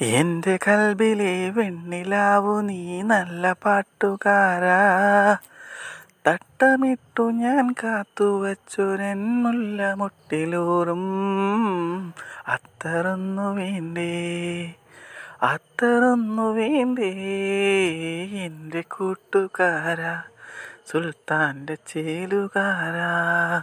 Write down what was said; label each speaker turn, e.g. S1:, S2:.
S1: എന്റെ കൽബിലെ വെണ്ണിലാവു നീ നല്ല പാട്ടുകാരാ. തട്ടമിട്ടു ഞാൻ കാത്തുവച്ചൊരൻ മുല്ലമുട്ടിലൂറും അത്തറൊന്നു വേണ്ടേ? അത്തറൊന്നു വേണ്ടേ? എന്റെ കൂട്ടുകാരാ സുൽത്താന്റെ ചേലുകാരാ.